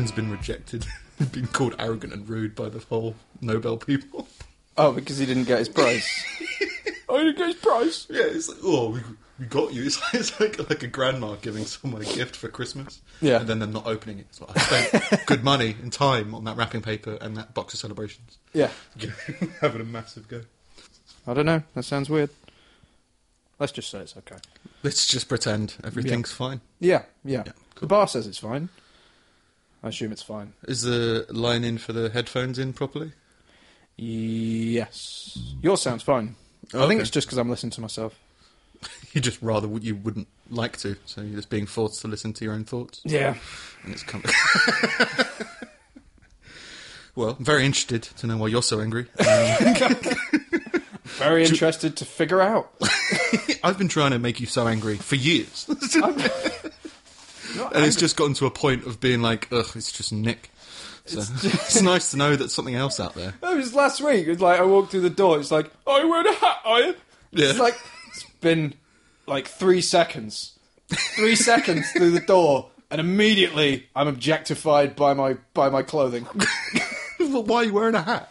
Dylan's been rejected, been called arrogant and rude by the whole Nobel people. Oh, because he didn't get his prize. oh, he didn't get his prize. Yeah, it's like, oh, we, we got you. It's like, it's like like a grandma giving someone a gift for Christmas. Yeah. And then them not opening it. It's like, I spent good money and time on that wrapping paper and that box of celebrations. Yeah. Having a massive go. I don't know. That sounds weird. Let's just say it's okay. Let's just pretend everything's fine. Yeah, yeah. Yeah, The bar says it's fine. I assume it's fine. Is the line in for the headphones in properly? Yes. Yours sounds fine. I Okay. think it's just because I'm listening to myself. You just rather you wouldn't like to, so you're just being forced to listen to your own thoughts, Yeah. and it's of. well, I'm very interested to know why you're so angry. Um, Very interested to figure out. I've been trying to make you so angry for years, And it's just gotten to a point of being like, ugh, it's just Nick. So it's, nice to know that something else out there. It was last week. It's like I walked through the door. It's like, oh, you wearing a hat, you? Yeah. It's like it's been like three seconds, three seconds through the door, and immediately I'm objectified by my by my clothing why are you wearing a hat?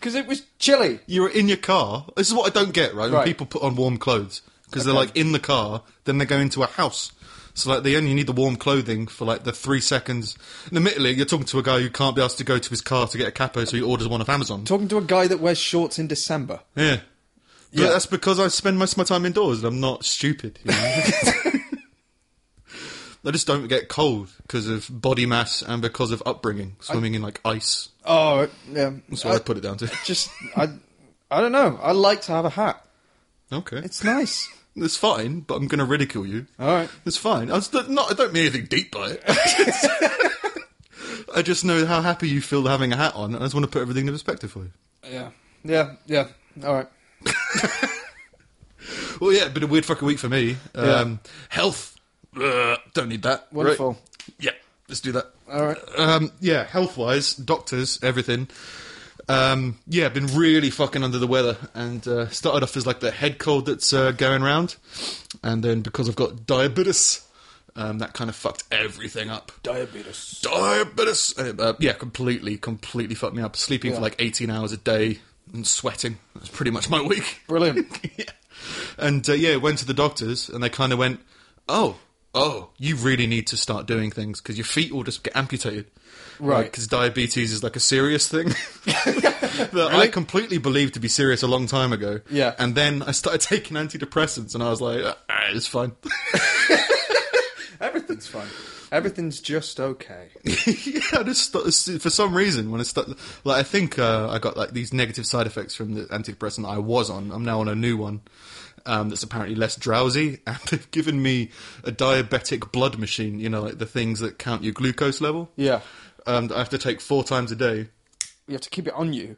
because it was chilly. You were in your car. This is what I don't get, right? When people put on warm clothes because they're like in the car, then they go into a house. So like they only you need the warm clothing for like the three seconds. And admittedly, you're talking to a guy who can't be asked to go to his car to get a capo, so he orders one off Amazon. Talking to a guy that wears shorts in December. Yeah. But Yeah. that's because I spend most of my time indoors and I'm not stupid. You know? I just don't get cold because of body mass and because of upbringing, swimming in like ice. Oh yeah, That's what I, put it down to. just I I don't know. I like to have a hat. Okay, It's nice. It's fine, but I'm going to ridicule you. All right. It's fine. I, was not, I don't mean anything deep by it. I just know how happy you feel having a hat on, and I just want to put everything in perspective for you. Yeah. Yeah. Yeah. All right. Well, yeah, been a weird fucking week for me. Um, Health, Ugh, don't need that. Wonderful. Right. Yeah, let's do that. All right. Um, yeah, health wise, doctors, everything. Um, yeah, been really fucking under the weather, and uh, started off as like the head cold that's uh, going round, and then because I've got diabetes, um, that kind of fucked everything up. Diabetes. Diabetes, uh, yeah, completely, completely fucked me up. Sleeping for like eighteen hours a day and sweating. That's pretty much my week. Brilliant. yeah. And uh, yeah, went to the doctors, and they kind of went, "Oh, oh, you really need to start doing things because your feet will just get amputated." Right. Because diabetes is like a serious thing that I completely believed to be serious a long time ago. Yeah. And then I started taking antidepressants, and I was like, ah, "It's fine." Everything's fine. Everything's just okay. yeah, I just for some reason when I start, like I think uh, I got like these negative side effects from the antidepressant I was on. I'm now on a new one um, that's apparently less drowsy, and they've given me a diabetic blood machine. You know, like the things that count your glucose level. Yeah. Um, that I have to take four times a day. You have to keep it on you.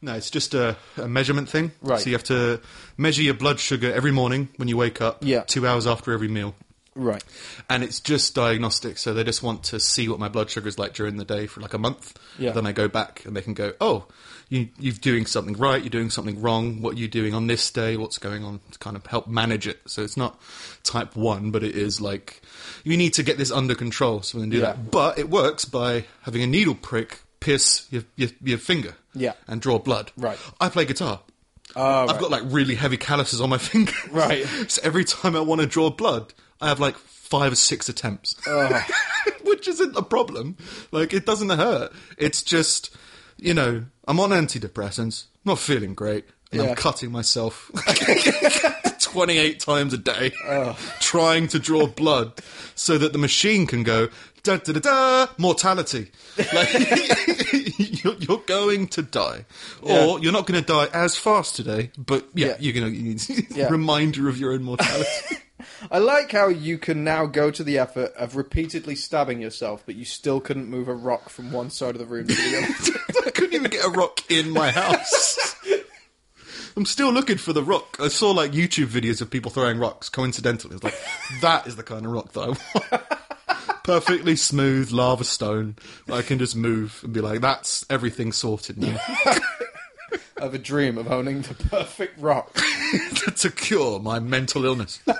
No, it's just a, a measurement thing. Right. So you have to measure your blood sugar every morning when you wake up. Yeah. Two hours after every meal. Right. and it's just diagnostic. So they just want to see what my blood sugar is like during the day for like a month. Yeah. Then I go back and they can go, oh, you, you're doing something right, you're doing something wrong. What you're doing on this day? What's going on? To kind of help manage it. So it's not type one, but it is like you need to get this under control. So we can do Yeah. that. But it works by having a needle prick pierce your your, your finger. Yeah. And draw blood. Right. I play guitar. Oh, I've right. got like really heavy calluses on my fingers. Right. So every time I want to draw blood, I have like five or six attempts. Which isn't a problem. Like, it doesn't hurt. It's just, you know, I'm on antidepressants, not feeling great, and Yeah. I'm cutting myself 28 times a day trying to draw blood so that the machine can go, da da da da, mortality. Like, you're, you're going to die. Yeah. Or you're not going to die as fast today, but yeah, Yeah. you're going to, Yeah. reminder of your own mortality. I like how you can now go to the effort of repeatedly stabbing yourself, but you still couldn't move a rock from one side of the room to the other. I couldn't even get a rock in my house. I'm still looking for the rock. I saw like YouTube videos of people throwing rocks. Coincidentally, it's like that is the kind of rock that I want. Perfectly smooth lava stone that I can just move and be like, "That's everything sorted now." I have a dream of owning the perfect rock. to cure my mental illness.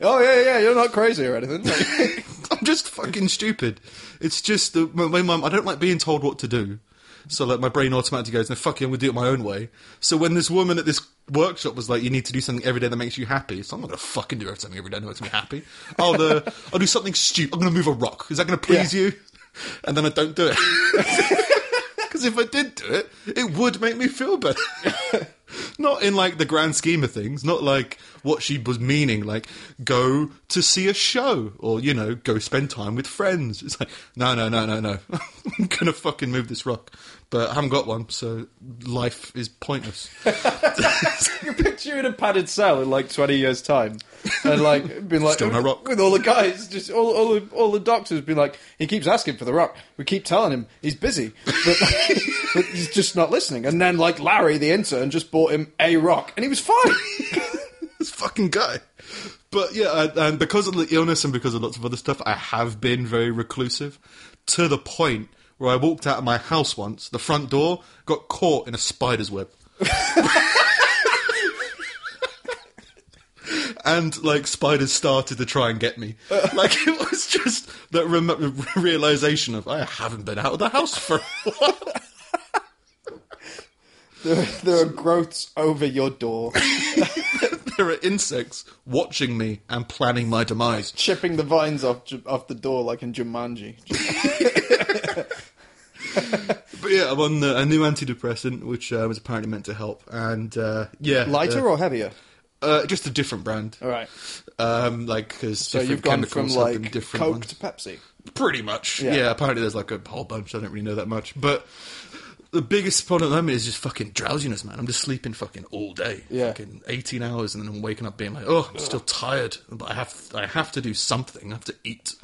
Oh yeah, yeah, you're not crazy or anything. I'm just fucking stupid. It's just the, my, my mum. I don't like being told what to do. So like my brain automatically goes, no, fuck you, I'm gonna do it my own way. So when this woman at this workshop was like, you need to do something every day that makes you happy, so I'm not gonna fucking do something every day that makes me happy. I'll uh, I'll do something stupid. I'm gonna move a rock. Is that gonna please Yeah. you? And then I don't do it. Because if I did do it, it would make me feel better. not in like the grand scheme of things, not like what she was meaning, like go to see a show or, you know, go spend time with friends. It's like, no, no, no, no, no. I'm gonna fucking move this rock. But I haven't got one, so life is pointless. You picture you in a padded cell in like 20 years' time. And like, been like, Still no rock. with all the guys, just all, all, the, all the doctors been like, he keeps asking for the rock. We keep telling him he's busy, but, but he's just not listening. And then like Larry, the intern, just bought him a rock and he was fine. this fucking guy. But yeah, I, and because of the illness and because of lots of other stuff, I have been very reclusive to the point where I walked out of my house once, the front door got caught in a spider's web. and like spiders started to try and get me. Like it was just that rem- realization of I haven't been out of the house for a while. there, there are growths over your door, there are insects watching me and planning my demise. chipping the vines off off the door like in Jumanji. But yeah, I'm on uh, a new antidepressant, which uh, was apparently meant to help, and uh, yeah, Lighter uh, or heavier? uh, just a different brand. All right. Um, like because So you've gone from like different Coke ones. to Pepsi. pretty much. Yeah. Yeah. apparently there's like a whole bunch. I don't really know that much, but the biggest problem at the moment is just fucking drowsiness, man. I'm just sleeping fucking all day, Yeah. fucking 18 hours, and then I'm waking up being like, oh, I'm still tired, but I have I have to do something. I have to eat.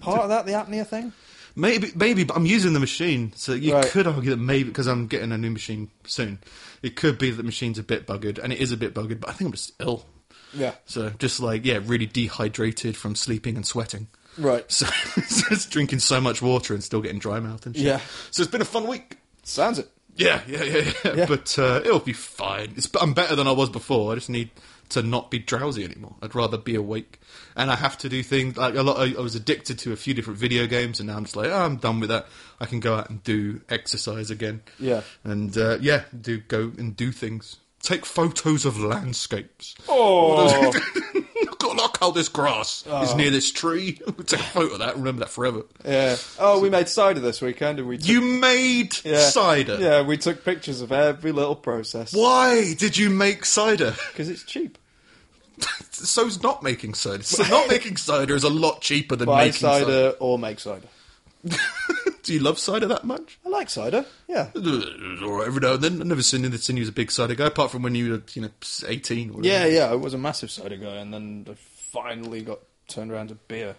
Part of that, the apnea thing. Maybe, maybe, but I'm using the machine, so you Right. could argue that maybe because I'm getting a new machine soon, it could be that the machine's a bit buggered, and it is a bit buggered. But I think I'm just ill, Yeah. so just like yeah, really dehydrated from sleeping and sweating. Right. So just drinking so much water and still getting dry mouth and shit. Yeah. So it's been a fun week. Sounds it. Yeah, yeah, yeah, yeah. Yeah. But uh, it'll be fine. It's, I'm better than I was before. I just need to not be drowsy anymore. I'd rather be awake. And I have to do things like a lot. I, I was addicted to a few different video games, and now I'm just like, oh, I'm done with that. I can go out and do exercise again. Yeah. and uh, yeah, do go and do things. Take photos of landscapes. Oh. Look this grass is oh. near this tree. Take a photo of that. Remember that forever. Yeah. Oh, we made cider this weekend, and we took, You made yeah. cider. Yeah, we took pictures of every little process Why did you make cider? because it's cheap. So's not making cider. So not making cider is a lot cheaper than Buy making cider, cider. or make cider. Do you love cider that much? I like cider. Yeah. Or every now and then. I've never seen, seen you as a big cider guy, apart from when you were, you know, 18. Or. Yeah, yeah. I was a massive cider guy, and then I finally got turned around to beer.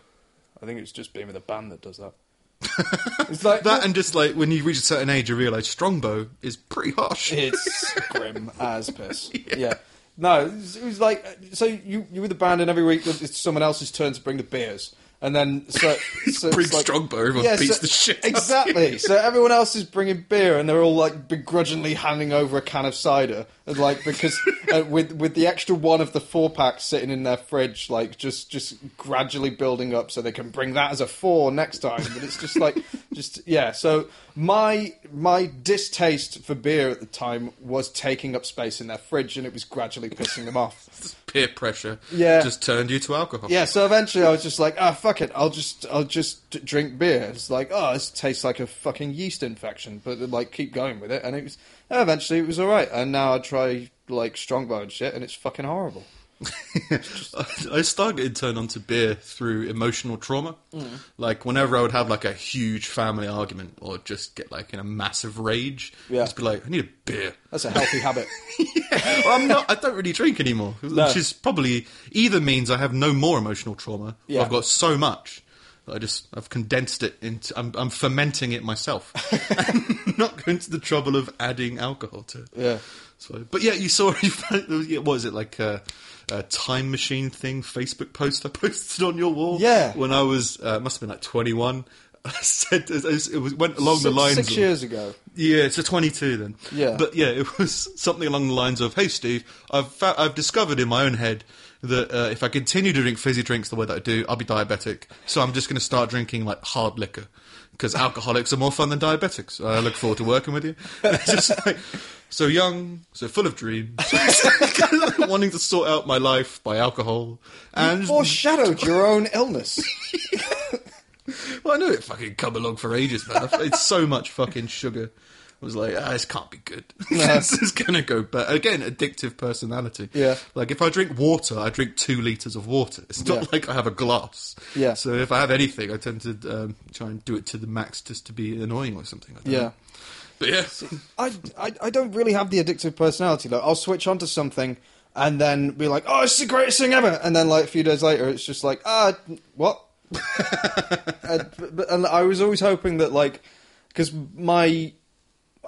I think it's just being with a band that does that. it's like That and just like when you reach a certain age, you realise Strongbow is pretty harsh. It's grim as piss. Yeah. No, it was, like so you you with the band, and every week it's someone else's turn to bring the beers, and then so, so Bring it's like, Strongbow, everyone Yeah, beats so- the shit. Exactly. so everyone else is bringing beer, and they're all like begrudgingly handing over a can of cider, and like because uh, with with the extra one of the four packs sitting in their fridge, like just just gradually building up, so they can bring that as a four next time. But it's just like just yeah. So my my distaste for beer at the time was taking up space in their fridge, and it was gradually pissing them off. Peer pressure Yeah. just turned you to alcohol. Yeah, so eventually I was just like, ah, fuck it, I'll just, I'll just drink beer. It's like, oh, this tastes like a fucking yeast infection, but like keep going with it, and it was. Eventually, it was all right, and now I try like Strongbow and shit, and it's fucking horrible. I started to turn onto beer through emotional trauma. Mm. Like whenever I would have like a huge family argument or just get like in a massive rage, Yeah. just be like, I need a beer. That's a healthy habit. well, I'm not. I don't really drink anymore, No. which is probably either means I have no more emotional trauma. Yeah. I've got so much. I just I've condensed it into. I'm, I'm fermenting it myself. I'm not going to the trouble of adding alcohol to it. Yeah. So, but yeah, you saw. You found, yeah, what is it like a, a time machine thing? Facebook post I posted on your wall. Yeah. When I was, uh, must have been like 21. I said it was- it was- went along the Six- lines six of years ago. yeah, it's a 22 then. Yeah. But yeah, it was something along the lines of, "Hey Steve, I've fa- I've discovered in my own head that uh, if I continue to drink fizzy drinks the way that I do, I'll be diabetic. So I'm just going to start drinking like hard liquor because alcoholics are more fun than diabetics. I look forward to working with you." Like so young, so full of dreams, wanting to sort out my life by alcohol, and Foreshadowed your own illness. well, I knew it fucking come along for ages, man. It's so much fucking sugar. Was like, ah, this can't be good. this is gonna go bad. Again, addictive personality. Yeah. Like if I drink water, I drink two liters of water. It's not Yeah. like I have a glass. Yeah. So if I have anything, I tend to um, try and do it to the max just to be annoying or something. I don't Yeah. know. But yeah. I, I, I don't really have the addictive personality though. I'll switch onto something and then be like, "Oh, it's the greatest thing ever," and then like a few days later, it's just like, "Ah, what?" and, but, and I was always hoping that like, because my,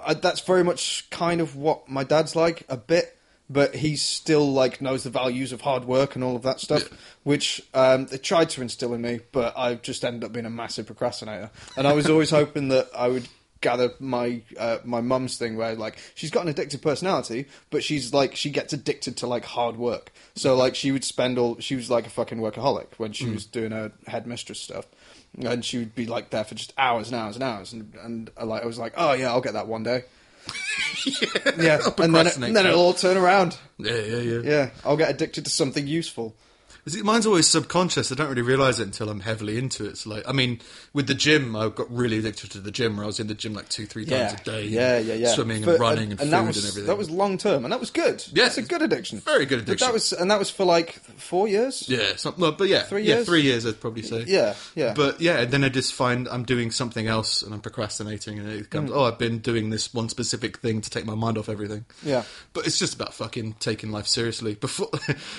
I, that's very much kind of what my dad's like a bit, but he still like knows the values of hard work and all of that stuff, Yeah. which um, they tried to instill in me, but I've just ended up being a massive procrastinator, and I was always hoping that I would gather my uh, my mum's thing where like she's got an addictive personality but she's like she gets addicted to like hard work. So like she would spend all she was like a fucking workaholic when she was doing her headmistress stuff and she would be like there for just hours and hours and hours. And and uh, like I was like oh yeah I'll get that one day. Yeah. I'll and then it, and then it'll all turn around. Yeah, yeah, yeah. yeah I'll get addicted to something useful mine's always subconscious. I don't really realise it until I'm heavily into it. It's like, I mean, with the gym, I got really addicted to the gym where I was in the gym like two, three times a day. Yeah, yeah, yeah. Swimming For- and running and, food that was, and everything. That was long term, and that was good. Yeah. that's a good addiction. Very good But addiction. that was, and that was for like four years. Yeah, some, no, but yeah, Three years. yeah, three years I'd probably say. Yeah, yeah. But yeah, then I just find I'm doing something else and I'm procrastinating, and it Mm. comes, oh, I've been doing this one specific thing to take my mind off everything. Yeah. But it's just about fucking taking life seriously. Before,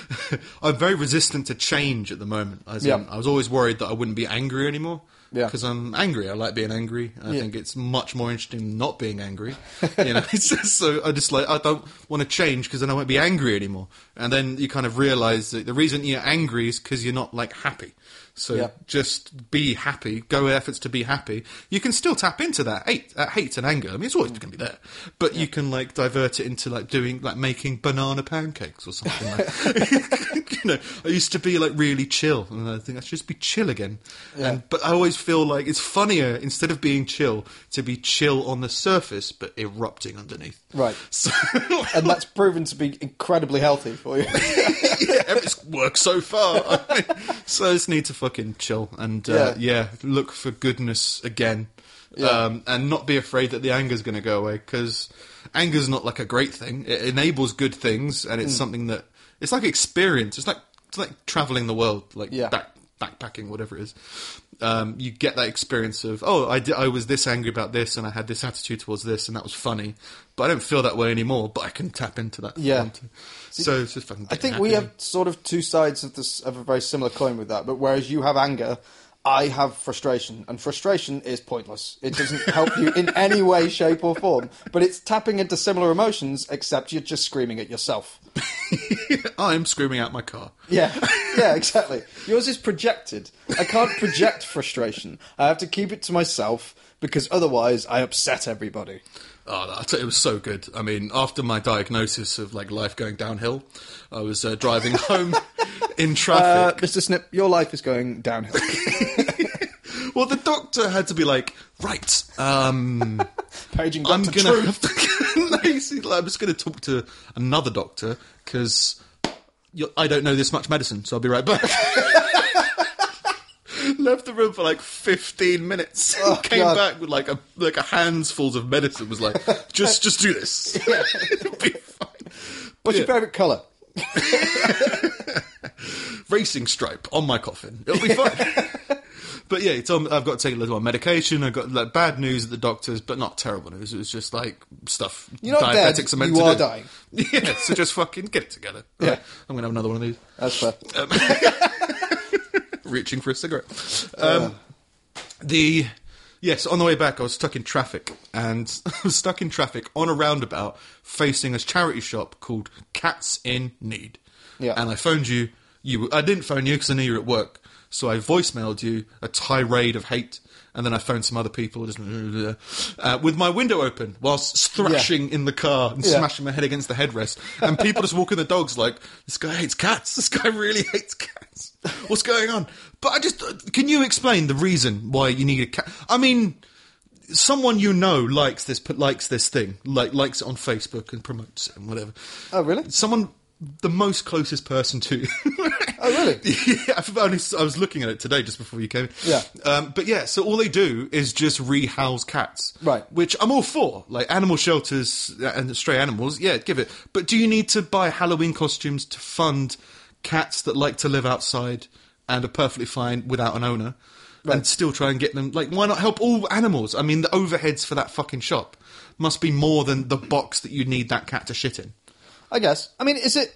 I'm very resistant to change at the moment. As Yeah. in, I was always worried that I wouldn't be angry anymore. Yeah. Because I'm angry. I like being angry. I Yeah. think it's much more interesting than not being angry. You know, so I just like I don't want to change because then I won't be angry anymore. And then you kind of realize that the reason you're angry is because you're not like happy. So Yeah. just be happy. Go with efforts to be happy. You can still tap into that hate, that hate and anger. I mean, it's always mm. going to be there, but you can like divert it into like doing like making banana pancakes or something. like You know, I used to be like really chill, and I think I should just be chill again. Yeah. And but I always feel like it's funnier instead of being chill to be chill on the surface but erupting underneath. Right. So and that's proven to be incredibly healthy for you. Yeah, it's worked so far. I mean, so I just need to fucking chill and uh, yeah. look for goodness again, Yeah. um, and not be afraid that the anger's going to go away because anger's not like a great thing. It enables good things, and it's something that it's like experience. It's like it's like traveling the world, like Yeah. back backpacking, whatever it is. Um, you get that experience of oh, I, I was this angry about this, and I had this attitude towards this, and that was funny. But I don't feel that way anymore. But I can tap into that. Yeah. So it's just fucking. I think we have sort of two sides of this of a very similar coin with that. But whereas you have anger, I have frustration, and frustration is pointless. It doesn't help you in any way, shape, or form. But it's tapping into similar emotions, except you're just screaming at yourself. I'm screaming out my car. Yeah, yeah, exactly. Yours is projected. I can't project frustration. I have to keep it to myself because otherwise I upset everybody. Oh, no, I tell you, it was so good. I mean, after my diagnosis of like life going downhill, I was uh, driving home in Uh, traffic. Mr. Snip, your life is going downhill. well, the doctor had to be like, right, um, Paging I'm gonna Truth. have to. no, you see, like, I'm just going to talk to another doctor because I don't know this much medicine, so I'll be right back. Left the room for like 15 minutes. Oh, Came God. back with like a like a handsfuls of medicine. Was like, just just do this. It'll be fine. What's your favourite colour? racing stripe on my coffin. It'll be fine. but yeah, he told me I've got to take a little more medication. I got like bad news at the doctors, but not terrible news. It was just like stuff You're not dead, diabetics are meant you to are do. dying. Yeah, so just fucking get it together. Yeah. Right, I'm gonna have another one of these. That's fair. Um, Reaching for a cigarette. Um, the yes, on the way back, I was stuck in traffic, and I was stuck in traffic on a roundabout facing a charity shop called Cats in Need. Yeah. And I phoned you. You, I didn't phone you because I knew you were at work. So I voicemailed you a tirade of hate, and then I phoned some other people just uh, with my window open whilst thrashing in the car and Yeah. smashing my head against the headrest, and people just walking the dogs like this guy hates cats. This guy really hates cats. What's going on? But I just can you explain the reason why you need a cat? I mean someone you know likes this likes this thing like likes it on facebook and promotes it and whatever Oh, really? someone the most closest person to. Oh, really? yeah I've only, i was looking at it today just before you came in. Yeah. um, but yeah so all they do is just rehouse cats Right. which i'm all for like animal shelters and stray animals yeah give it but do you need to buy halloween costumes to fund cats that like to live outside and are perfectly fine without an owner and still try and get them like why not help all animals i mean the overheads for that fucking shop must be more than the box that you need that cat to shit in I guess. I mean, is it?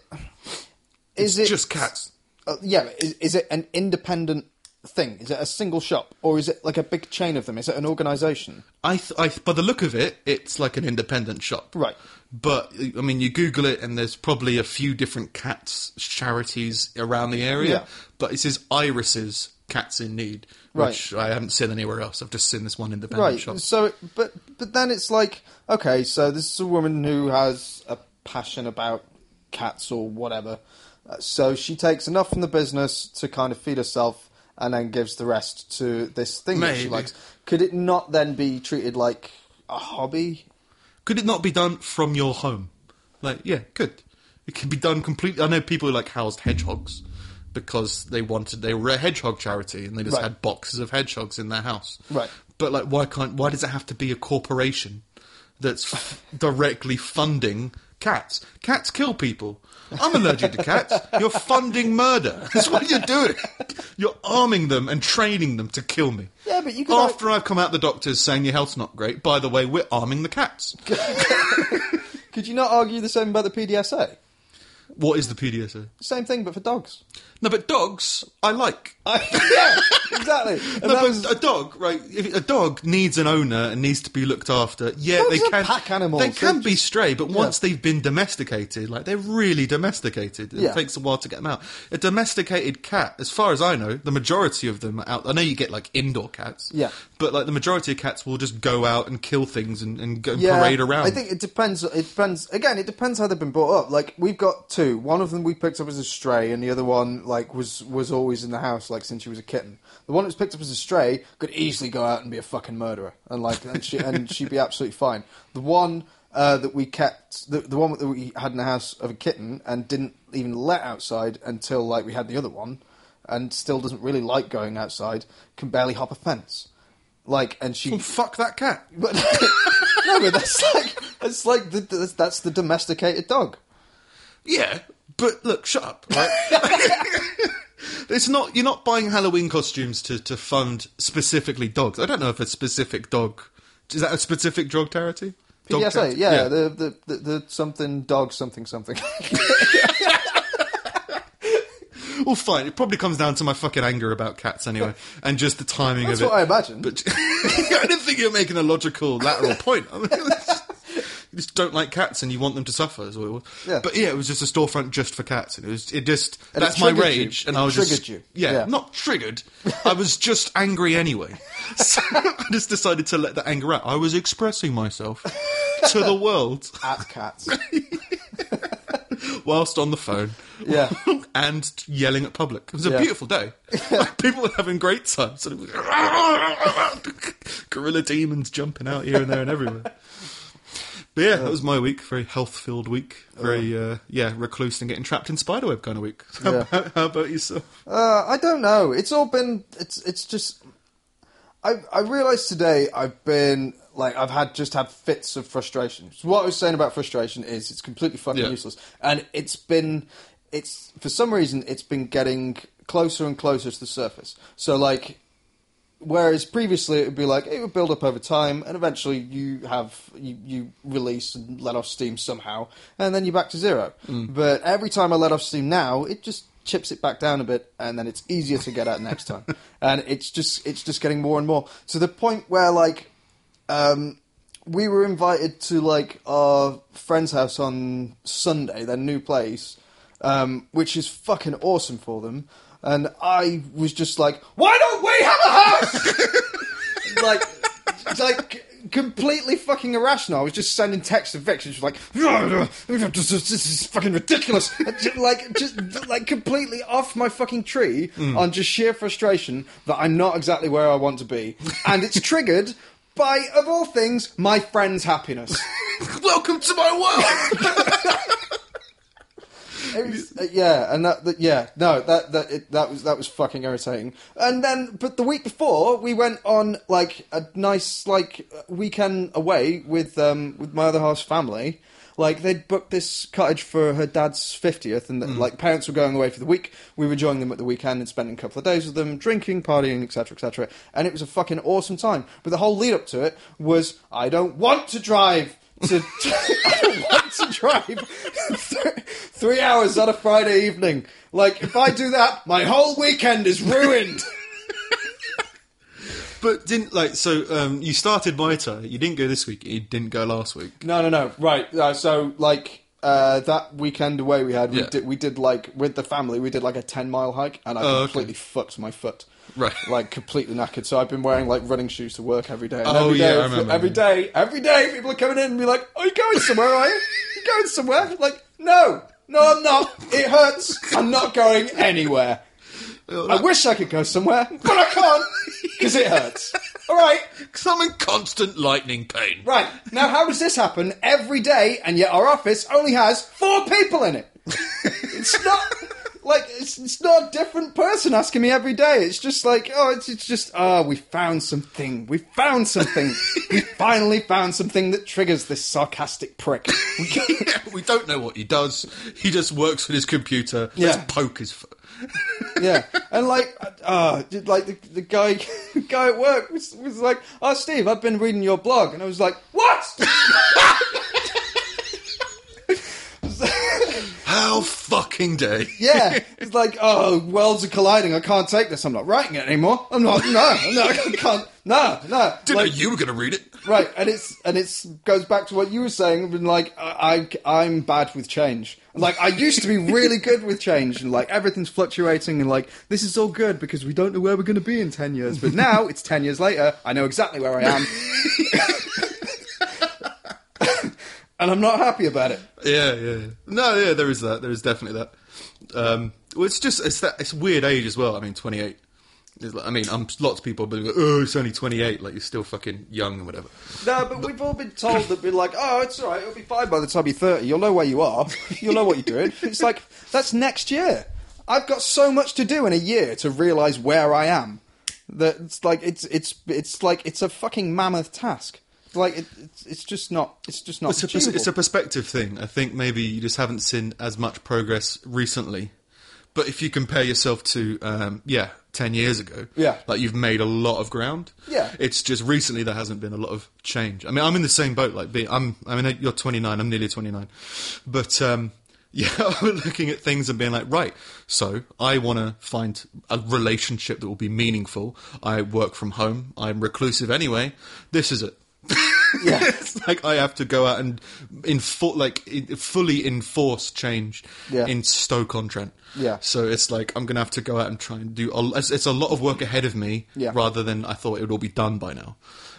Is it just cats Uh, yeah, is, is it an independent thing? Is it a single shop, or is it like a big chain of them? Is it an organisation? I, th- I, by the look of it, it's like an independent shop. Right. But I mean, you Google it, and there's probably a few different cats charities around the area. Yeah. But it says Iris's Cats in Need, which I haven't seen anywhere else. I've just seen this one independent Right. shop. So, but but then it's like, okay, so this is a woman who has a passion about cats or whatever. Uh, so she takes enough from the business to kind of feed herself, and then gives the rest to this thing that she likes. Could it not then be treated like a hobby? Could it not be done from your home? Like, yeah, could. It could be done completely. I know people who like housed hedgehogs because they wanted they were a hedgehog charity and they just Right. had boxes of hedgehogs in their house. Right. But like, why can't? Why does it have to be a corporation that's f- directly funding cats? Cats kill people. I'm allergic to cats. You're funding murder. That's what you're doing. You're arming them and training them to kill me. Yeah, but you could After I've come out the doctors saying your health's not great, by the way, we're arming the cats. Could you not argue the same about the PDSA? What is the PDSA? Same thing, but for dogs. No, but dogs, I like. I, yeah, exactly. And No, that but was- a dog, right? If a dog needs an owner and needs to be looked after. Yeah, Dogs they are can. pack animals. They can They're be stray, but once they've been domesticated, like they're really domesticated. It Yeah. takes a while to get them out. A domesticated cat, as far as I know, the majority of them are out. I know you get like indoor cats. Yeah. But like the majority of cats will just go out and kill things and, and go yeah, parade around. I think it depends. It depends. Again, it depends how they've been brought up. Like we've got two. One of them we picked up as a stray, and the other one like was was always in the house like since she was a kitten. The one that was picked up as a stray could easily go out and be a fucking murderer, and like and she and she'd be absolutely fine. The one. Uh, that we kept the, the one that we had in the house of a kitten and didn't even let outside until like we had the other one, and still doesn't really like going outside. Can barely hop a fence, like and she Well, fuck that cat. but no, but that's like that's like the, that's, that's the domesticated dog. Yeah, but look, shut up. Right? it's not. You're not buying Halloween costumes to, to fund specifically dogs. I don't know if a specific dog is that a specific drug charity. Dog PDSA, charity? yeah, The, the the the something dog something something. Well, fine. It probably comes down to my fucking anger about cats anyway, and just the timing That's of it. That's what I imagine. But I didn't think you were making a logical lateral point. I mean, just- you just don't like cats and you want them to suffer. Is what it was. Yeah. But yeah, it was just a storefront just for cats, and it was it just And it that's my triggered you. rage, and It I was triggered just you. Yeah, Yeah. not triggered. I was just angry anyway. So I just decided to let that anger out. I was expressing myself to the world At cats. whilst on the phone. Yeah. and yelling at public. It was a Yeah. beautiful day. People were having great times. Sort of gorilla demons jumping out here and there and everywhere. But yeah, that was my week. Very health-filled week. Very uh, yeah, recluse and getting trapped in spiderweb kind of week. How, Yeah. about, how about yourself? Uh, I don't know. It's all been. It's it's just. I I realised today I've been like I've had just had fits of frustration. So what I was saying about frustration is it's completely fucking Yeah. useless, and it's been it's for some reason it's been getting closer and closer to the surface. So like. Whereas previously it would be like it would build up over time, and eventually you have you, you release and let off steam somehow, and then you're back to zero. Mm. But every time I let off steam now, it just chips it back down a bit, and then it's easier to get at next time. and it's just it's just getting more and more to the point where like um, we were invited to like our friend's house on Sunday, their new place, um, which is fucking awesome for them. and I was just like, "Why don't we have a house?" like, like completely fucking irrational. I was just sending texts to Vic, and she was like, "This is, this is fucking ridiculous!" like, just like completely off my fucking tree on just sheer frustration that I'm not exactly where I want to be, and it's triggered by, of all things, my friend's happiness. Welcome to my world. It was- uh, yeah, and that, that yeah, no, that that it, that was that was fucking irritating. And then, but the week before, we went on like a nice like weekend away with um with my other half's family. Like they'd booked this cottage for her dad's fiftieth, and Hmm. like parents were going away for the week. We were joining them at the weekend and spending a couple of days with them, drinking, partying, etc., etc. And it was a fucking awesome time. But the whole lead up to it was, I don't want to drive to. I don't want to drive three hours on a Friday evening. Like, if I do that, my whole weekend is ruined. but didn't like so. Um, you started Muay. You didn't go this week. You didn't go last week. no, no, no. Right. Uh, so, like, uh, that weekend away we had, we Yeah. did, we did like with the family, we did like a ten mile hike, and I Oh, okay. completely fucked my foot. Right. Like completely knackered. So I've been wearing like running shoes to work every day. And Oh, every day, yeah, I remember, every yeah. day, every day, people are coming in and be like, "Are you going somewhere? Are you? you going somewhere?" Like, no, no, I'm not. It hurts. I'm not going anywhere. I wish I could go somewhere, but I can't because it hurts. All right, Because I'm in constant lightning pain. right. Now, how does this happen every day, and yet our office only has four people in it? It's not like it's, it's not a different person asking me every day. It's just like, oh, it's, it's just, oh, we found something. We found something. we finally found something that triggers this sarcastic prick. we don't know what he does. He just works with his computer. Yeah. Let's poke his foot. Yeah, and like, uh, like the, the guy, guy at work was, was like, "Oh, Steve, I've been reading your blog," and I was like, "What?" How fucking day. yeah, it's like, "Oh, worlds are colliding. I can't take this. I'm not writing it anymore. I'm not. No, no, I can't. No, no." Didn't Like, know you were going to read it. right, and it's and it's goes back to what you were saying. Been like, I, I I'm bad with change. Like I used to be really good with change, and like everything's fluctuating, and like this is all good because we don't know where we're going to be in ten years. But now it's ten years later. I know exactly where I am, and I'm not happy about it. Yeah, yeah. yeah. No, yeah, there is that. There is definitely that. Um, well, it's just it's that it's weird age as well. I mean, twenty eight. I mean, I'm lots of people being like, "Oh, it's only 28." Like you're still fucking young and whatever. No, but we've all been told that we're like, oh, it's all right. It'll be fine by the time you're thirty. You'll know where you are. You'll know what you're doing. It's like that's next year. I've got so much to do in a year to realise where I am. That it's like it's it's it's like it's a fucking mammoth task. Like it, it's it's just not it's just not It's a, it's a perspective thing. I think maybe you just haven't seen as much progress recently. But if you compare yourself to, um, yeah, 10 years ago, Yeah. like you've made a lot of ground. Yeah. It's just recently there hasn't been a lot of change. I mean, I'm in the same boat. Like, being, I'm, I mean, you're 29, I'm nearly 29. But, um, yeah, I'm looking at things and being like, right, so I want to find a relationship that will be meaningful. I work from home. I'm reclusive anyway. This is it. Yeah. it's like I have to go out and in enfor- like in- fully enforce change Yeah. in Stoke on Trent. Yeah. So it's like I'm gonna have to go out and try and do. A, it's, it's a lot of work ahead of me, Yeah. rather than I thought it would all be done by now.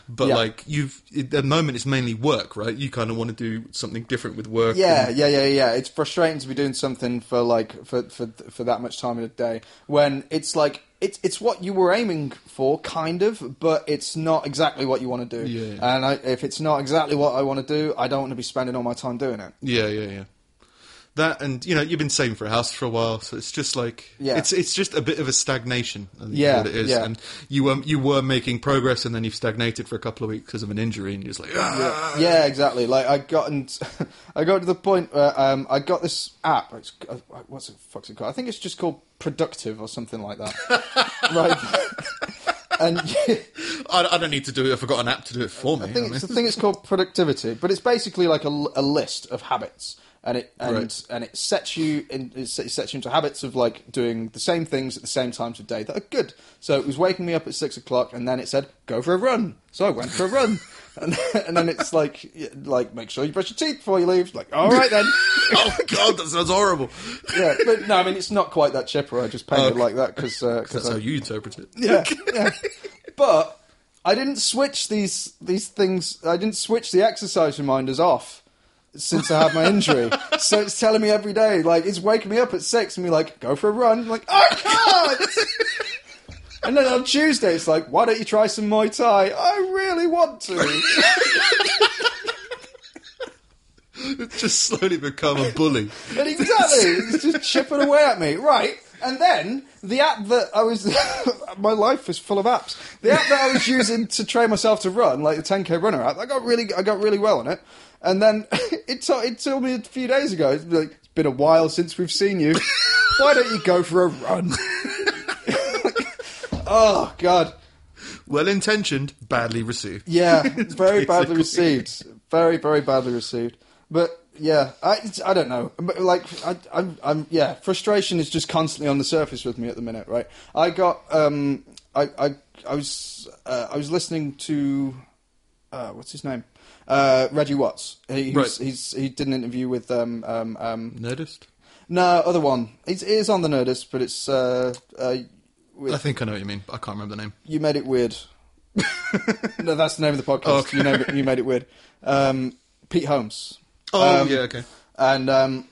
But Yeah. like you've at the moment, it's mainly work, right? You kind of want to do something different with work. Yeah, and- yeah, yeah, yeah. It's frustrating to be doing something for like for for for that much time in a day when it's like it's it's what you were aiming for, kind of, but it's not exactly what you want to do. Yeah. And I, if it's not exactly what I want to do, I don't want to be spending all my time doing it. Yeah, yeah, yeah. That and you know you've been saving for a house for a while, so it's just like Yeah. it's it's just a bit of a stagnation. I think is Yeah, it is. yeah. And you were you were making progress, and then you've stagnated for a couple of weeks because of an injury, and you're just like, ah. Yeah, exactly. Like I got and I got to the point where um, I got this app. It's, uh, what's it? Fuck's it called? I think it's just called Productive or something like that. right. and I, I don't need to do it. I've got an app to do it for me. I think I it's, the thing it's called productivity, but it's basically like a list of habits. and it and Right. and it sets you in it sets you into habits of like doing the same things at the same times of day that are good. So it was waking me up at six o'clock, and then it said go for a run. So I went for a run, and, and then it's like like make sure you brush your teeth before you leave. Like all right then. oh god, that sounds horrible. yeah, but no, I mean it's not quite that chipper. I just painted Okay. like that because uh, That's how you interpret it. yeah, yeah. But I didn't switch these these things. I didn't switch the exercise reminders off since I had my injury. so it's telling me every day, like it's waking me up at six and be like, go for a run. I'm like oh, I can't. And then on Tuesday, it's like, why don't you try some Muay Thai? I really want to. It's just slowly become a bully. And exactly, it's just chipping away at me. Right. And then the app that I was, my life was full of apps. The app that I was using to train myself to run, like the 10k runner app, I got really, I got really well on it. And then it, to, it told me a few days ago, it's like, it's been a while since we've seen you. Why don't you go for a run? oh God, Well intentioned, badly received. yeah, it's very badly received. Very, very badly received. But yeah, I, I don't know. But like, I, I'm, I'm, yeah, frustration is just constantly on the surface with me at the minute. Right? I got, um, I, I, I was, uh, I was listening to, uh, what's his name? Uh, Reggie Watts. He, he's, Right. he's, he did an interview with, um, um, um, Nerdist? no, other one. It's, it is on the Nerdist, but it's, uh, uh, with, I think I know what you mean. I can't remember the name. you made it weird. no, that's the name of the podcast. Okay. You, named it, you made it weird. Um, Pete Holmes. Oh Um, yeah, okay. and um,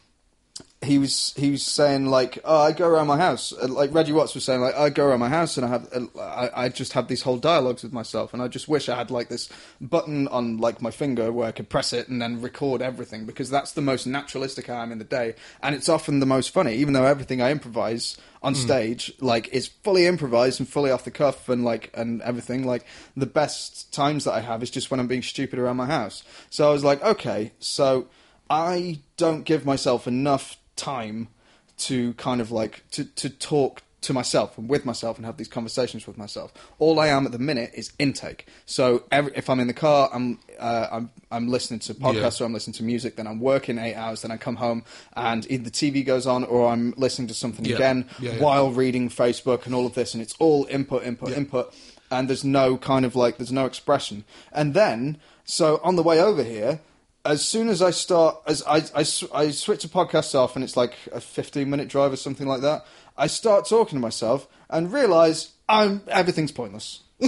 he was he was saying like, oh, I go around my house, like Reggie Watts was saying like, I go around my house and I have uh, I, I just have these whole dialogues with myself, and I just wish I had like this button on like my finger where I could press it and then record everything because that's the most naturalistic I am in the day, and it's often the most funny, even though everything I improvise on hmm. stage like it's fully improvised and fully off the cuff and like and everything like the best times that I have is just when I'm being stupid around my house. So I was like, okay, so I don't give myself enough time to kind of like to, to talk to myself and with myself and have these conversations with myself. All I am at the minute is intake. So every, if I'm in the car, I'm uh, I'm I'm listening to podcasts Yeah. or I'm listening to music. Then I'm working eight hours. Then I come home and either the TV goes on or I'm listening to something Yeah. again Yeah, while reading Facebook and all of this. And it's all input, input, input. And there's no kind of like there's no expression. And then so on the way over here as soon as I start, as I, I, I switch the podcast off and it's like a 15 minute drive or something like that, I start talking to myself and realize I'm, everything's pointless.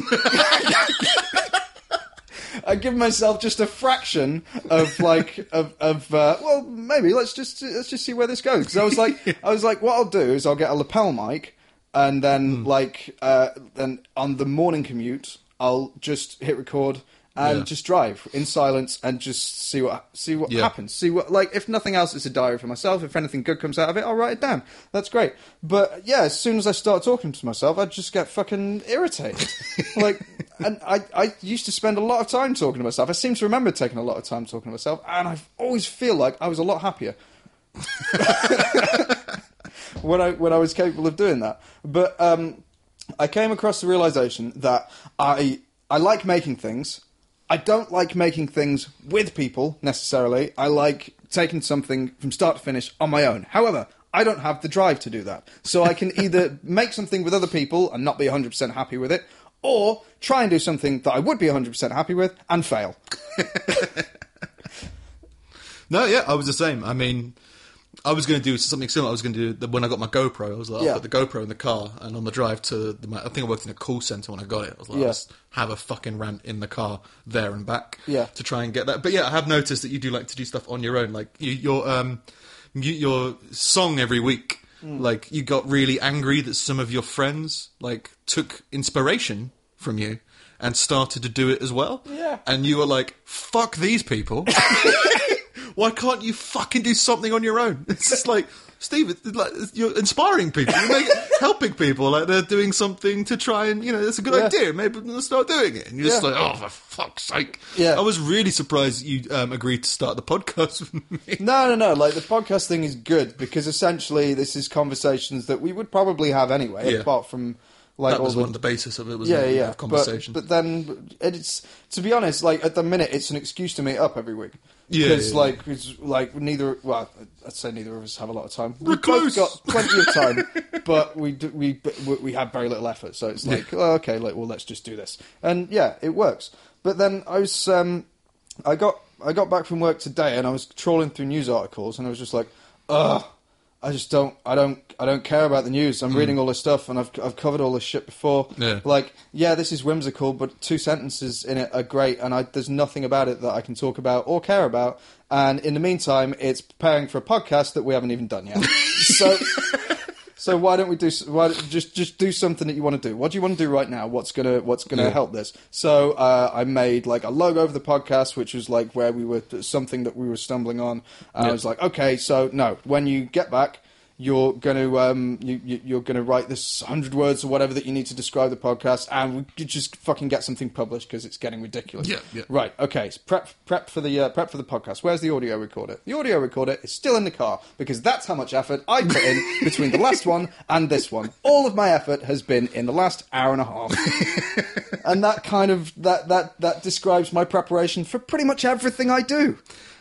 I give myself just a fraction of like of of uh, well maybe let's just let's just see where this goes because I was like I was like what I'll do is I'll get a lapel mic and then like uh, then on the morning commute I'll just hit record and Yeah. just drive in silence and just see what see what Yeah. happens see what like if nothing else it's a diary for myself if anything good comes out of it I'll write it down that's great but yeah as soon as I start talking to myself I just get fucking irritated like and I, I used to spend a lot of time talking to myself I seem to remember taking a lot of time talking to myself and I always feel like I was a lot happier when I when I was capable of doing that. But um, I came across the realization that I I like making things. I don't like making things with people necessarily. I like taking something from start to finish on my own. However, I don't have the drive to do that. So I can either make something with other people and not be 100% happy with it, or try and do something that I would be 100% happy with and fail. No, yeah, I was the same. I mean, I was going to do something similar. I was going to do the, when I got my GoPro. I was like, Yeah. I'll put the GoPro in the car, and on the drive to the, I think I worked in a call center when I got it. I was like, Yeah. I'll just have a fucking rant in the car there and back, Yeah. to try and get that. But yeah, I have noticed that you do like to do stuff on your own, like you, your um, you, your song every week. Mm. Like you got really angry that some of your friends like took inspiration from you and started to do it as well. Yeah. and you were like, "Fuck these people." Why can't you fucking do something on your own? It's just like Steve, it's like you're inspiring people, you're like, helping people, like they're doing something to try and you know it's a good Yeah. idea. Maybe they'll start doing it, and you're just like, oh for fuck's sake! Yeah. I was really surprised you um, agreed to start the podcast with me. No, no, no. Like the podcast thing is good because essentially this is conversations that we would probably have anyway, Yeah. apart from like that was the one of the basis of it. Was yeah, a, yeah. conversation. But, but then it's to be honest, like at the minute, it's an excuse to meet up every week. Yeah, because yeah, like it's like neither. Well, I'd say neither of us have a lot of time. We've both got plenty of time, but we do, we we we have very little effort. So it's like, oh, okay, like well, let's just do this, and yeah, it works. But then I was, um, I got I got back from work today, and I was trawling through news articles, and I was just like, ugh. I just don't, I don't, I don't care about the news. I'm hmm. reading all this stuff, and I've, I've covered all this shit before. Yeah. Like, yeah, this is whimsical, but two sentences in it are great, and I, there's nothing about it that I can talk about or care about. And in the meantime, it's preparing for a podcast that we haven't even done yet. so, so why don't we do? Why just just do something that you want to do? What do you want to do right now? What's gonna What's gonna Yeah. help this? So uh, I made like a logo for the podcast, which was like where we were something that we were stumbling on. And I was like, okay, so no, when you get back. You're gonna um, you, you, you're gonna write this hundred words or whatever that you need to describe the podcast, and we just fucking get something published because it's getting ridiculous. Yeah, yeah. Right. Okay. So prep prep for the uh, prep for the podcast. Where's the audio recorder? The audio recorder is still in the car because that's how much effort I put in between the last one and this one. All of my effort has been in the last hour and a half, and that kind of that that that describes my preparation for pretty much everything I do.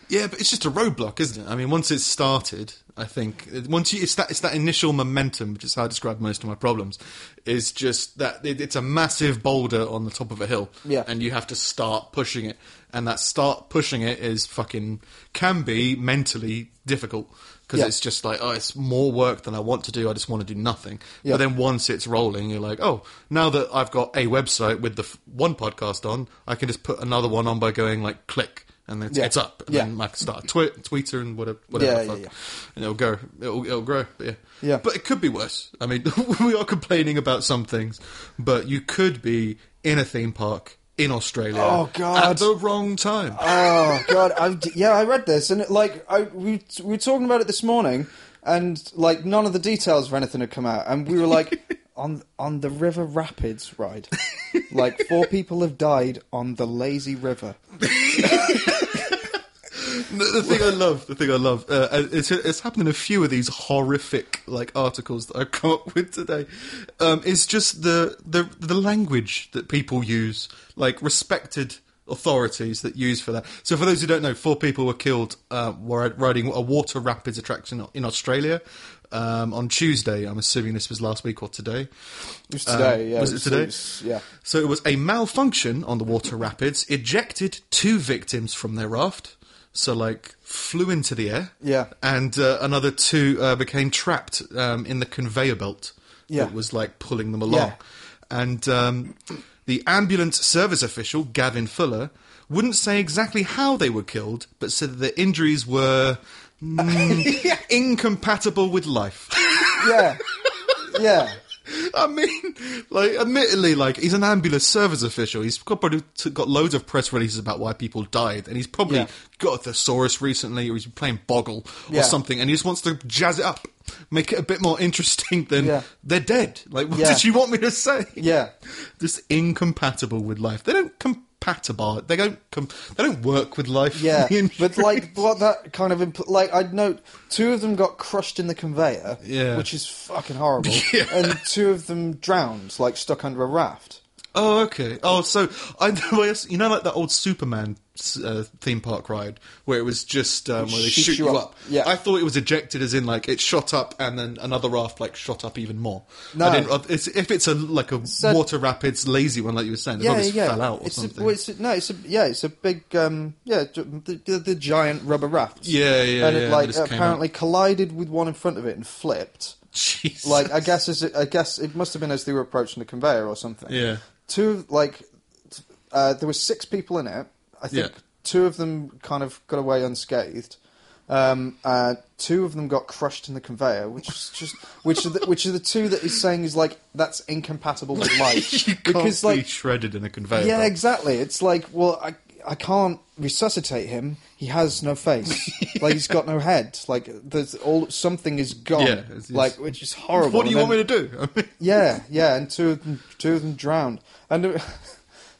Yeah, but it's just a roadblock, isn't it? I mean, once it's started, I think once you it's that it's that initial momentum, which is how I describe most of my problems, is just that it, it's a massive boulder on the top of a hill, Yeah. and you have to start pushing it, and that start pushing it is fucking can be mentally difficult because Yeah. it's just like oh, it's more work than I want to do. I just want to do nothing. Yeah. But then once it's rolling, you're like, oh, now that I've got a website with the f- one podcast on, I can just put another one on by going like click. And it's, Yeah. it's up. And Yeah. then I can start a twi- Twitter and whatever, whatever Yeah, the yeah, fuck. yeah. And it'll go. It'll, it'll grow. But yeah. Yeah. But it could be worse. I mean, we are complaining about some things, but you could be in a theme park in Australia Oh, God. at the wrong time. Oh God, I, yeah, I read this and it, like I, we we were talking about it this morning, and like none of the details of anything had come out, and we were like on on the River Rapids ride, like four people have died on the lazy river. the, thing I love, the thing I love, uh, it's it's happened in a few of these horrific like articles that I've come up with today. Um, is just the the the language that people use, like respected authorities that use for that. So, for those who don't know, four people were killed uh, while riding a water rapids attraction in Australia. Um, on Tuesday, I'm assuming this was last week or today. It was today, Um, yeah. was it today? was- yeah. So it was a malfunction on the water rapids, ejected two victims from their raft. So, like, flew into the air. Yeah. And uh, another two uh, became trapped um, in the conveyor belt Yeah. that was, like, pulling them along. Yeah. And um, the ambulance service official, Gavin Fuller, wouldn't say exactly how they were killed, but said that the injuries were mm, incompatible with life. Yeah, yeah. I mean, like, admittedly, like he's an ambulance service official. He's got probably got loads of press releases about why people died, and he's probably Yeah. got a thesaurus recently, or he's been playing Boggle or Yeah. something, and he just wants to jazz it up, make it a bit more interesting than Yeah. they're dead. Like, what did you want me to say? Yeah. just incompatible with life. They don't compatible. They don't. Com- they don't work with life. Yeah, but like what that kind of impl- like I'd note two of them got crushed in the conveyor, Yeah. which is fucking horrible, Yeah. and two of them drowned, like stuck under a raft. Oh, okay. Oh, so I you know like that old Superman uh, theme park ride where it was just um, where they Shoots shoot you up. up. Yeah. I thought it was ejected as in like it shot up and then another raft like shot up even more. No. I didn't, it's, if it's a like a So- water rapids lazy one like you were saying, it Yeah, yeah. fell out or it's something. A, well, it's a, no, it's a yeah, it's a big um, yeah, the, the, the giant rubber raft. Yeah, yeah, and yeah, it they like came apparently collided with one in front of it and flipped. Jesus. Like I guess as it, I guess it must have been as they were approaching the conveyor or something. Yeah. Two like uh, there were six people in it. I think Yeah. two of them kind of got away unscathed. Um, uh, two of them got crushed in the conveyor, which is just which are the, which are the two that he's saying is like that's incompatible with life you can't because be like shredded in a conveyor. yeah belt. exactly it's like well I I can't resuscitate him he has no face like he's got no head like there's all something is gone Yeah, it's- like which is horrible What do you And want me to do? I mean, yeah, yeah, and two of them, two of them drowned, and there,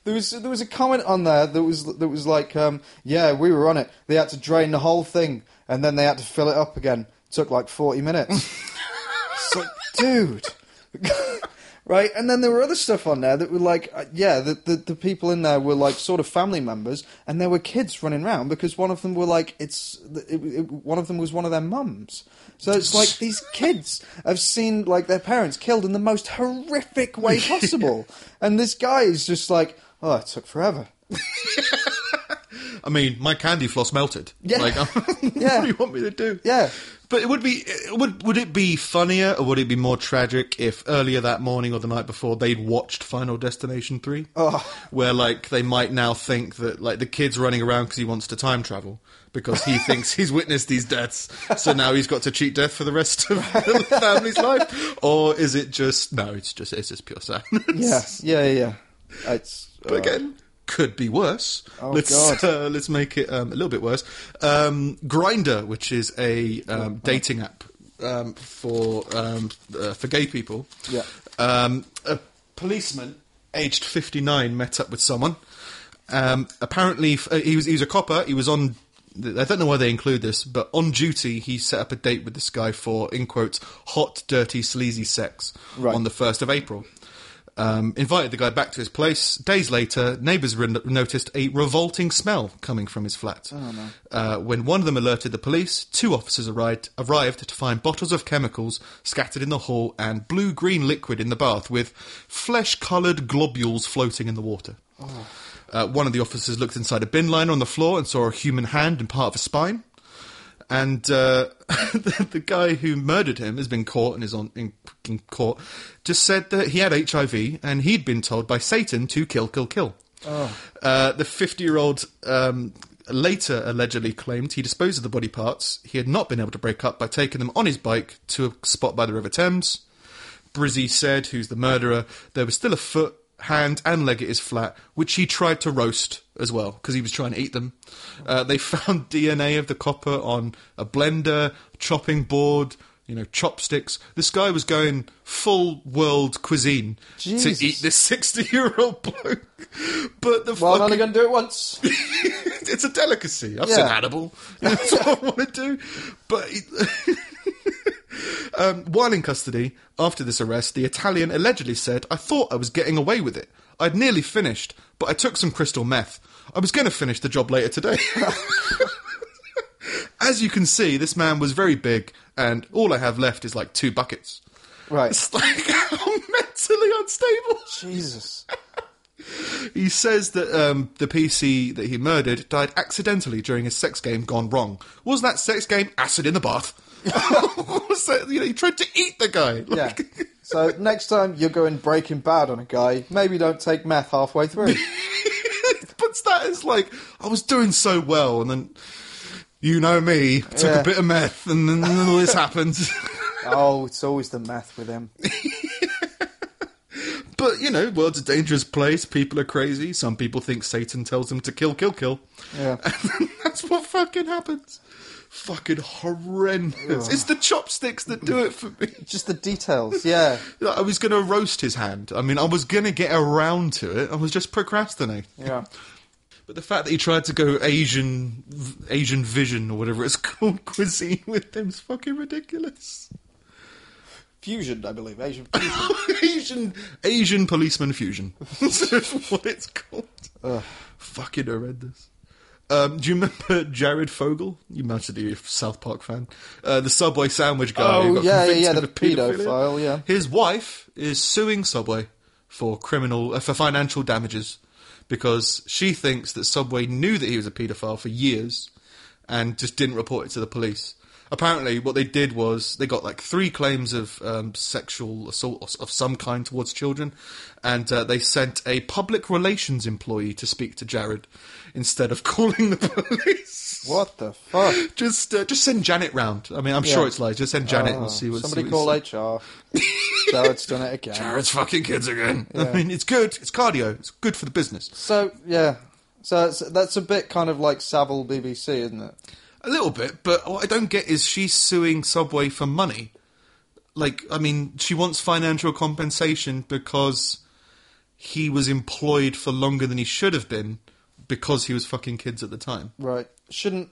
there was there was a comment on there that was that was like, um, yeah, we were on it. They had to drain the whole thing, and then they had to fill it up again. took like forty minutes. it's like, dude, right? And then there were other stuff on there that were like, uh, yeah, the, the the people in there were like sort of family members, and there were kids running around because one of them were like, it's it, it, one of them was one of their mums. So it's like these kids have seen like their parents killed in the most horrific way possible, and this guy is just like, oh, it took forever. I mean, my candy floss melted. Yeah. Like, Yeah. what do you want me to do? Yeah. But it would be would would it be funnier or would it be more tragic if earlier that morning or the night before they'd watched Final Destination three, Oh. where like they might now think that like the kid's running around because he wants to time travel because he thinks he's witnessed these deaths, so now he's got to cheat death for the rest of the family's life, or is it just no? It's just it's just pure sadness. Yeah, yeah. yeah. It's But uh, again, could be worse. Oh, let's. Uh, let's make it um, a little bit worse. Um, Grindr, which is a um, dating app um, for um, uh, for gay people. Yeah. Um, a policeman aged fifty nine met up with someone. Um, apparently, f- uh, he was he was a copper. He was on. I don't know why they include this, but on duty, he set up a date with this guy for, in quotes, hot, dirty, sleazy sex Right. on the 1st of April um, invited the guy back to his place. Days later, neighbours re- noticed a revolting smell coming from his flat. uh, when one of them alerted the police, two officers arrived, arrived to find bottles of chemicals scattered in the hall and blue green liquid in the bath with flesh coloured globules floating in the water. Uh, one of the officers looked inside a bin liner on the floor and saw a human hand and part of a spine. And uh, the, the guy who murdered him has been caught and is on in, in court. Just said that he had HIV and he'd been told by Satan to kill, kill, kill. Uh, the 50-year-old um, later allegedly claimed he disposed of the body parts he had not been able to break up by taking them on his bike to a spot by the River Thames. Brizzi said, who's the murderer, there was still a foot, hand, and leg at his flat, which he tried to roast as well because he was trying to eat them. Uh, they found DNA of the copper on a blender, chopping board, you know, chopsticks. This guy was going full world cuisine Jesus. to eat this sixty-year-old bloke. But the Well, I'm only going to do it once. it's a delicacy. I've Yeah. seen Hannibal. That's what I want to do. But um, while in custody, after this arrest, the Italian allegedly said, I thought I was getting away with it. I'd nearly finished, but I took some crystal meth. I was going to finish the job later today. As you can see, this man was very big, and all I have left is like two buckets. Right. It's like how mentally unstable. Jesus. He says that um, the PC that he murdered died accidentally during a sex game gone wrong. Was that sex game acid in the bath? that, you know, he tried to eat the guy. Yeah. So next time you're going Breaking Bad on a guy, maybe don't take meth halfway through. but that is like, I was doing so well, and then, you know me, took Yeah. a bit of meth, and then all this happened. oh, it's always the meth with him. but, you know, world's a dangerous place, people are crazy, some people think Satan tells them to kill, kill, kill. Yeah. And that's what fucking happens. Fucking horrendous. It's the chopsticks that do it for me. Just the details. Yeah. I was going to roast his hand. I mean, I was going to get around to it. I was just procrastinating. Yeah. But the fact that he tried to go Asian, Asian vision or whatever it's called, cuisine with them is fucking ridiculous. Fusion, I believe. Asian fusion. Asian, Asian policeman fusion. That's what it's called. Ugh. Fucking horrendous. Um, do you remember Jared Fogle? You must be a South Park fan. Uh, the Subway sandwich guy. who Oh, got yeah, yeah, yeah, the paedophile, yeah. His wife is suing Subway for criminal uh, for financial damages because she thinks that Subway knew that he was a paedophile for years and just didn't report it to the police. Apparently, what they did was they got like three claims of um, sexual assault of some kind towards children, and uh, they sent a public relations employee to speak to Jared instead of calling the police. What the fuck? Just, uh, just send Janet round. I mean, I'm sure it's like just send Janet Oh, and see what. Somebody see call what HR. Jared's done it again. Jared's fucking kids again. I mean, it's good. It's cardio. It's good for the business. So yeah, so it's, that's a bit kind of like Savile BBC, isn't it? A little bit, but what I don't get is she's suing Subway for money. Like, I mean, she wants financial compensation because he was employed for longer than he should have been because he was fucking kids at the time. Right? Shouldn't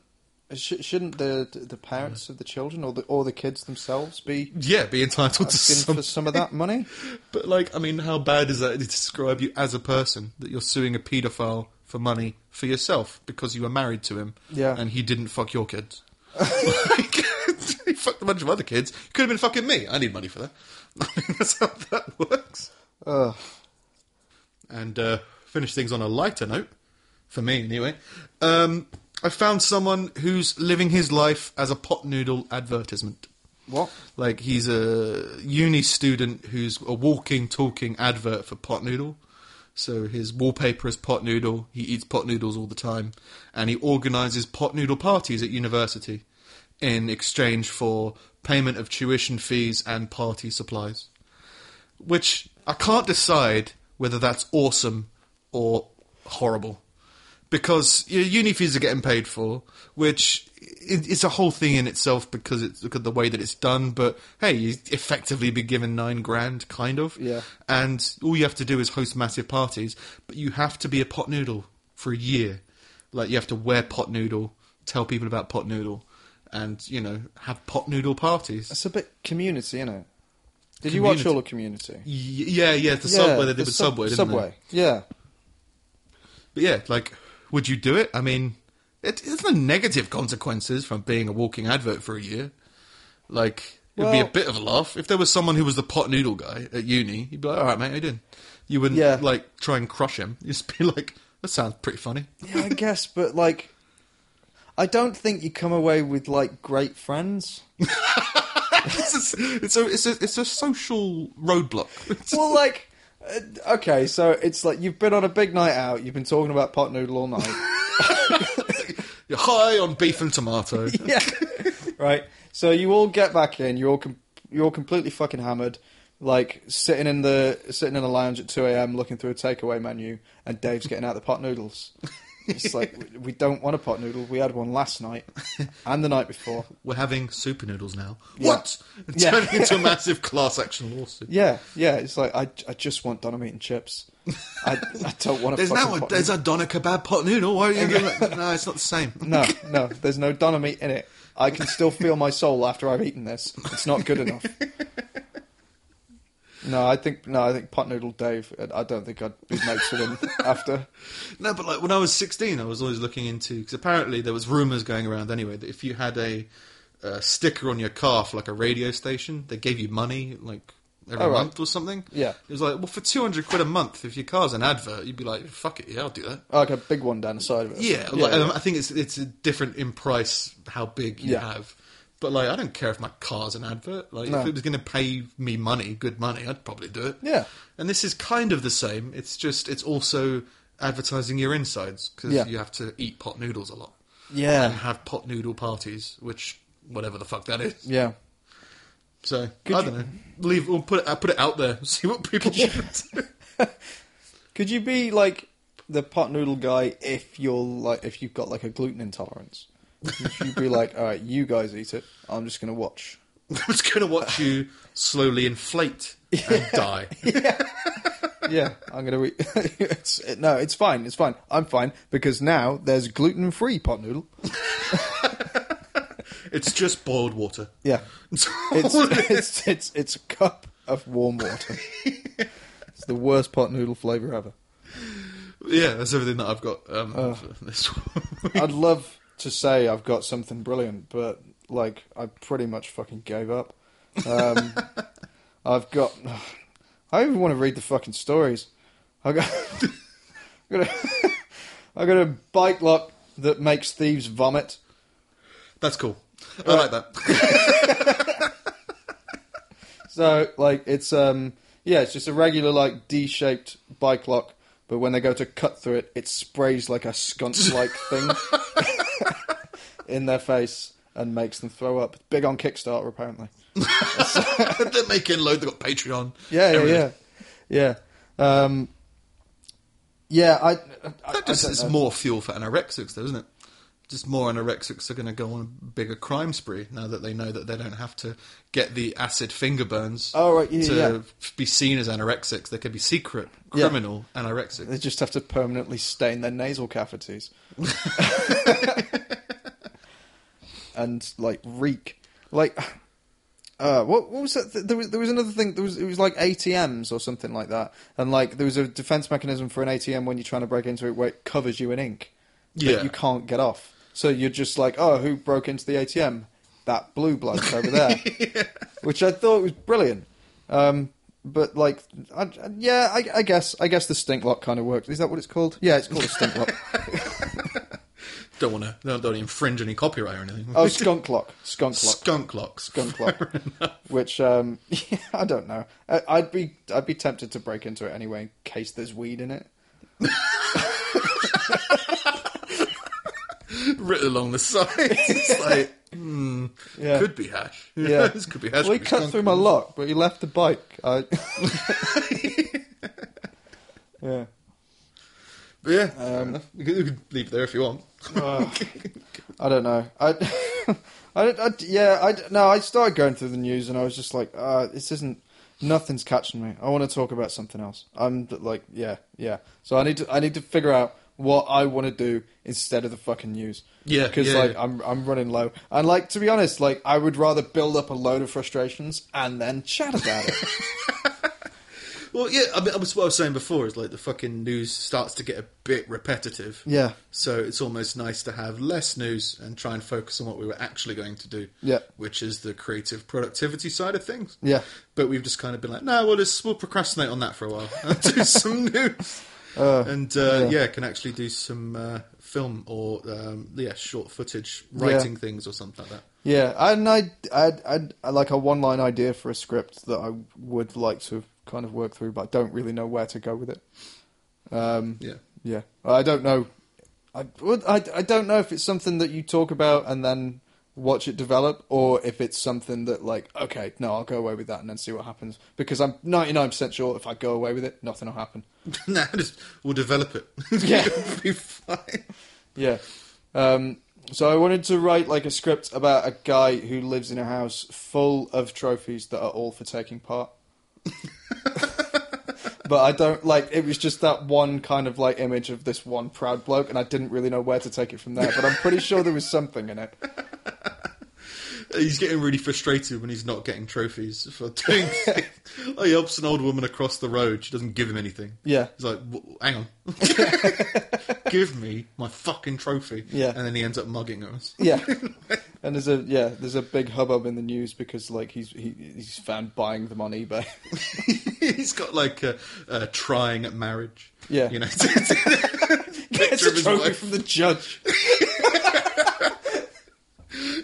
Sh- shouldn't the the parents of the children or the or the kids themselves be Yeah, be entitled to asking some. for some of that money? But like, I mean, how bad is that to describe you as a person that you're suing a paedophile for money for yourself because you were married to him? Yeah. and he didn't fuck your kids. like, he fucked a bunch of other kids. Could have been fucking me. I need money for that. That's how that works. Ugh. and uh, finish things on a lighter note, for me anyway. Um, I found someone who's living his life as a pot noodle advertisement. What? Like he's a uni student who's a walking, talking advert for pot noodle. So his wallpaper is pot noodle. He eats pot noodles all the time, and he organises pot noodle parties at university in exchange for payment of tuition fees and party supplies. Which I can't decide whether that's awesome or horrible because your uni fees are getting paid for, which i- it's a whole thing in itself because it's look at the way that it's done. But hey, you effectively be given nine grand, kind of. Yeah. And all you have to do is host massive parties, but you have to be a pot noodle for a year. Like you have to wear pot noodle, tell people about pot noodle, and you know have pot noodle parties. It's a bit community, isn't it? Did you watch Community. all of Community? Y- yeah, yeah, the Yeah, subway they did the with sub- Subway, didn't they? Subway, yeah. But yeah, like, would you do it? I mean, it, there's no negative consequences from being a walking advert for a year. Like, it'd be a bit of a laugh. If there was someone who was the pot noodle guy at uni, you'd be like, all right, mate, how you doing? You wouldn't, Yeah. like, try and crush him. You'd just be like, that sounds pretty funny. Yeah, I guess, but like, I don't think you come away with like great friends. it's, a, it's, a, it's, a, it's a social roadblock. It's- Well, like, Uh, okay, so it's like you've been on a big night out, you've been talking about pot noodle all night. You're high on beef and tomato. yeah, right. So you all get back in. You're all com- you're all completely fucking hammered. Like sitting in the sitting in a lounge at two a.m. looking through a takeaway menu, and Dave's getting out the pot noodles. It's like we- don't want a pot noodle. We had one last night and the night before. We're having super noodles now. Yeah. What? Yeah. Turning into a massive class action lawsuit. Yeah, yeah. It's like I, I just want dynamite and chips. I, I don't want a There's now a, there's a doner kebab pot noodle. Why are you doing that? No, it's not the same. No, no, there's no doner meat in it. I can still feel my soul after I've eaten this. It's not good enough. No, I think no, I think pot noodle Dave. I don't think I'd be mates with him after. No, but like when I was 16, I was always looking into because apparently there was rumors going around anyway that if you had a, uh sticker on your car for like a radio station, they gave you money like every Oh, right. month or something. Yeah. it was like well for 200 quid a month if your car's an advert, you'd be like fuck it, yeah, I'll do that. Like a big one down the side of it. Yeah, like, um. I think it's it's different in price how big you Yeah. have. But like, I don't care if my car's an advert. Like, No. if it was going to pay me money, good money, I'd probably do it. Yeah. And this is kind of the same. It's just it's also advertising your insides because Yeah. you have to eat pot noodles a lot Yeah. and have pot noodle parties, which whatever the fuck that is. yeah. So Could I you- don't know. Leave. We'll put it. I'll put it out there. See what people. Could you be like the pot noodle guy if you're like if you've got like a gluten intolerance? You'd be like, all right, you guys eat it. I'm just gonna watch. I'm just going to watch you slowly inflate and die. Yeah, I'm gonna eat. it's, it, no, it's fine. It's fine. I'm fine because now there's gluten free pot noodle. It's just boiled water. Yeah. It's It's it's it's it's a cup of warm water. it's the worst pot noodle flavour ever. yeah, that's everything that I've got. Um, for this one. I'd love to say I've got something brilliant, but like I pretty much fucking gave up. Um, I've got. I don't even want to read the fucking stories. I got. I got a, I got a bike lock that makes thieves vomit. That's cool. I like that. So like it's um yeah, it's just a regular like D-shaped bike lock, but when they go to cut through it, it sprays like a sconce-like thing in their face and makes them throw up. Big on Kickstarter apparently. They're making load. They've got Patreon. Yeah, yeah, yeah, yeah. Um, yeah, I. I, That just is more fuel for anorexics, though, isn't it? Just more anorexics are going to go on a bigger crime spree now that they know that they don't have to get the acid finger burns Oh, right, yeah, to yeah. be seen as anorexics. They could be secret Yeah. criminal anorexics. They just have to permanently stain their nasal cavities. and like reek. Like, uh, what what was that? There was there was another thing. There was it was like ATMs or something like that, and like there was a defense mechanism for an ATM when you're trying to break into it where it covers you in ink that Yeah. you can't get off. So you're just like, oh, who broke into the ATM? That blue bloke over there, which I thought was brilliant. Um, but like, I, I- yeah, I, I guess I guess the stink lock kind of works. Is that what it's called? Yeah, it's called a stink lock. Don't want to. Don't, don't infringe any copyright or anything. Oh, skunk lock, skunk lock, skunk locks. skunk lock. Which um, yeah, I don't know. I, I'd be I'd be tempted to break into it anyway in case there's weed in it. Written along the side. It's like, hmm, Yeah. could be hash. Yeah. this could be hash. Well, he cut through my lock, but he left the bike. I... yeah. But yeah, fair enough. You could, you could leave it there if you want. Uh, I don't know. I, I, don't- I, yeah, I no. I started going through the news and I was just like, uh, this isn't. Nothing's catching me. I want to talk about something else. I'm like, yeah, yeah. So I need to. I need to figure out what I want to do instead of the fucking news. Yeah, because yeah, like yeah. I'm I'm running low. And like to be honest, like I would rather build up a load of frustrations and then chat about it. Well, yeah, I mean, that's what I was saying before. Is like the fucking news starts to get a bit repetitive. yeah, So it's almost nice to have less news and try and focus on what we were actually going to do. Yeah. Which is the creative productivity side of things. yeah. But we've just kind of been like, no, well, let's, we'll procrastinate on that for a while and do some news. Uh, and uh, yeah. yeah. can actually do some uh, film or um, yeah, short footage writing things or something like that. Yeah, and I, I, I, I like a one-line idea for a script that I would like to kind of work through, but I don't really know where to go with it. Um, Yeah. yeah, I don't know. I, would- I, I don't know if it's something that you talk about and then watch it develop, or if it's something that like, okay, no, I'll go away with that and then see what happens. Because I'm 99% sure if I go away with it, nothing will happen. nah, just we'll develop it. Yeah. Be fine. Yeah. Um, so I wanted to write like a script about a guy who lives in a house full of trophies that are all for taking part. but I don't like it was just that one kind of like image of this one proud bloke and I didn't really know where to take it from there, but I'm pretty sure there was something in it. He's getting really frustrated when he's not getting trophies for doing things. Oh, he helps an old woman across the road. She doesn't give him anything. Yeah. He's like, "W- hang on. give me my fucking trophy. Yeah. And then he ends up mugging us. Yeah. And there's a yeah, there's a big hubbub in the news because like he's he, he's found buying them on eBay. he's got like a, a trying at marriage. Yeah. You know, It's picture a trophy wife. from the judge.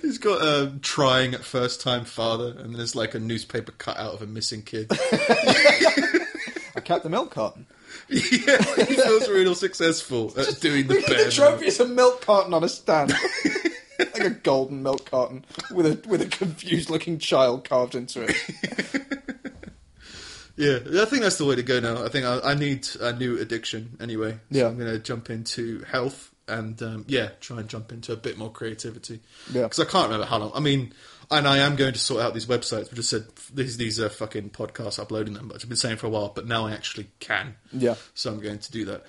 He's got a trying at first time father, and there's like a newspaper cutout of a missing kid. I kept the milk carton. yeah, he feels real successful at doing the The trophy is a milk carton on a stand. like a golden milk carton with a with a confused looking child carved into it. Yeah, I think that's the way to go now. I think I, I need a new addiction anyway. So Yeah. I'm going to jump into health and um, yeah, try and jump into a bit more creativity. Yeah. because I can't remember how long. I mean, and I am going to sort out these websites. We just said these these are fucking podcasts uploading them, but I've been saying for a while. But now I actually can. Yeah. So I'm going to do that.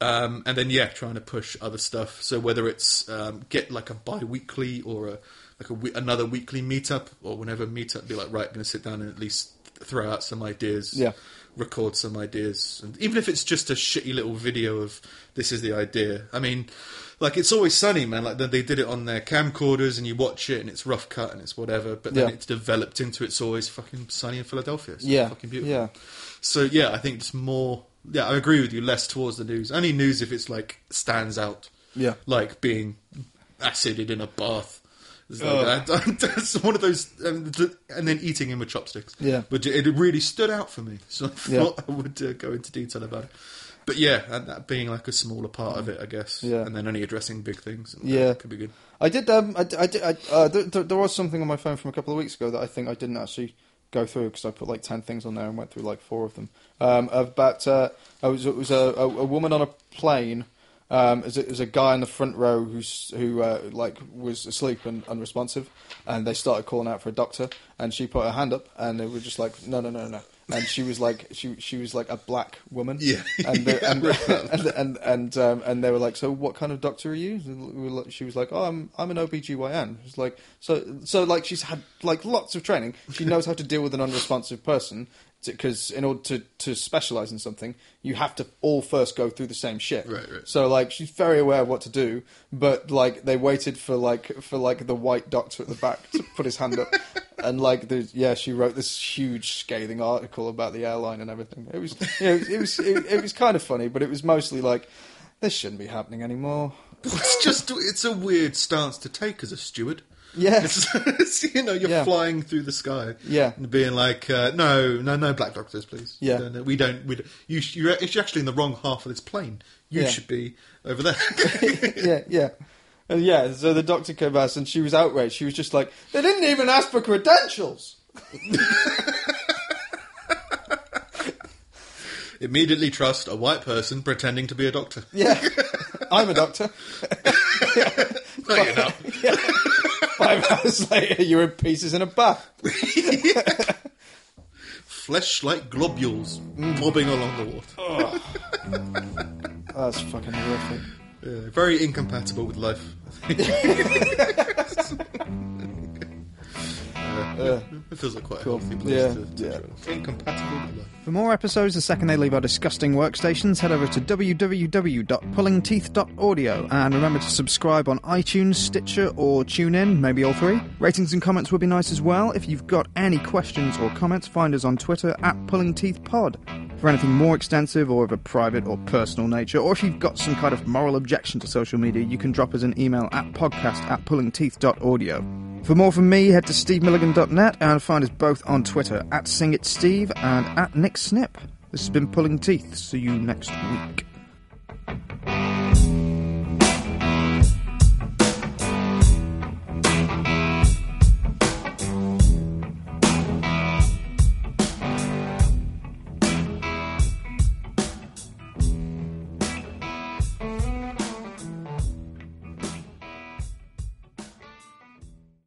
Um, and then yeah, trying to push other stuff. So whether it's um, get like a bi-weekly or a like a we- another weekly meetup or whenever meetup, be like right, I'm going to sit down and at least throw out some ideas. Yeah. Record some ideas, and even if it's just a shitty little video of this is the idea. I mean, like it's always sunny, man. Like they- they did it on their camcorders, and you watch it, and it's rough cut, and it's whatever. But then Yeah. it's developed into it's always fucking sunny in Philadelphia. It's Yeah, fucking beautiful. yeah. So yeah, I think just more. Yeah, I agree with you. Less towards the news. Only news if it's like stands out. Yeah. Like being acided in a bath. It's like that. That's one of those, um, and then eating him with chopsticks. Yeah. but it really stood out for me, so I thought I would uh, go into detail about it. But yeah, and that being like a smaller part of it, I guess. Yeah. and then only addressing big things. and Yeah. could be good. I did. Um, I, I did. I, uh, there was something on my phone from a couple of weeks ago that I think I didn't actually go through because I put like ten things on there and went through like four of them. Um, about uh, it was it was a, a, a woman on a plane. Um, there's a, a guy in the front row who's who uh, like was asleep and unresponsive, and they started calling out for a doctor, and she put her hand up, and they were just like, no, no, no, no. And she was like she she was like a black woman. Yeah. and the, Yeah, and, and and and, um, and they were like, so what kind of doctor are you? And we were like- She was like, oh, I'm I'm an OBGYN. It was like so so like she's had like lots of training. She knows how to deal with an unresponsive person. Because in order to, to specialize in something, you have to all first go through the same shit. Right, right. So like she's very aware of what to do, but like they waited for like for like the white doctor at the back to put his hand up, and like the yeah she wrote this huge scathing article about the airline and everything. It was you know, it was it, it was kind of funny, but it was mostly like this shouldn't be happening anymore. It's just it's a weird stance to take as a steward. Yeah, it's, you know, you're Yeah. flying through the sky. Yeah. And being like, uh, no, no, no black doctors, please. Yeah. No, no, we don't. We don't you, sh- you're, you're actually in the wrong half of this plane. You Yeah. should be over there. yeah, yeah. And yeah, so the doctor came back and she was outraged. She was just like, they didn't even ask for credentials. Immediately trust a white person pretending to be a doctor. Yeah, I'm a doctor. No, you're not. Five hours later, you're in pieces in a bath. Flesh like globules mm. bobbing along the water. Oh. That's fucking horrific. Yeah, very incompatible with life. It feels like quite a Cool. healthy place Yeah, to, to yeah. join. Incompatible. For more episodes the second they leave our disgusting workstations, head over to www.pullingteeth.audio and remember to subscribe on iTunes, Stitcher, or TuneIn, maybe all three. Ratings and comments would be nice as well. If you've got any questions or comments, find us on Twitter at pullingteethpod. For anything more extensive or of a private or personal nature, or if you've got some kind of moral objection to social media, you can drop us an email at podcast at pullingteeth.audio. For more from me, head to stevemilligan.net and find us both on Twitter at SingItSteve and at NickSnip. This has been Pulling Teeth. See you next week.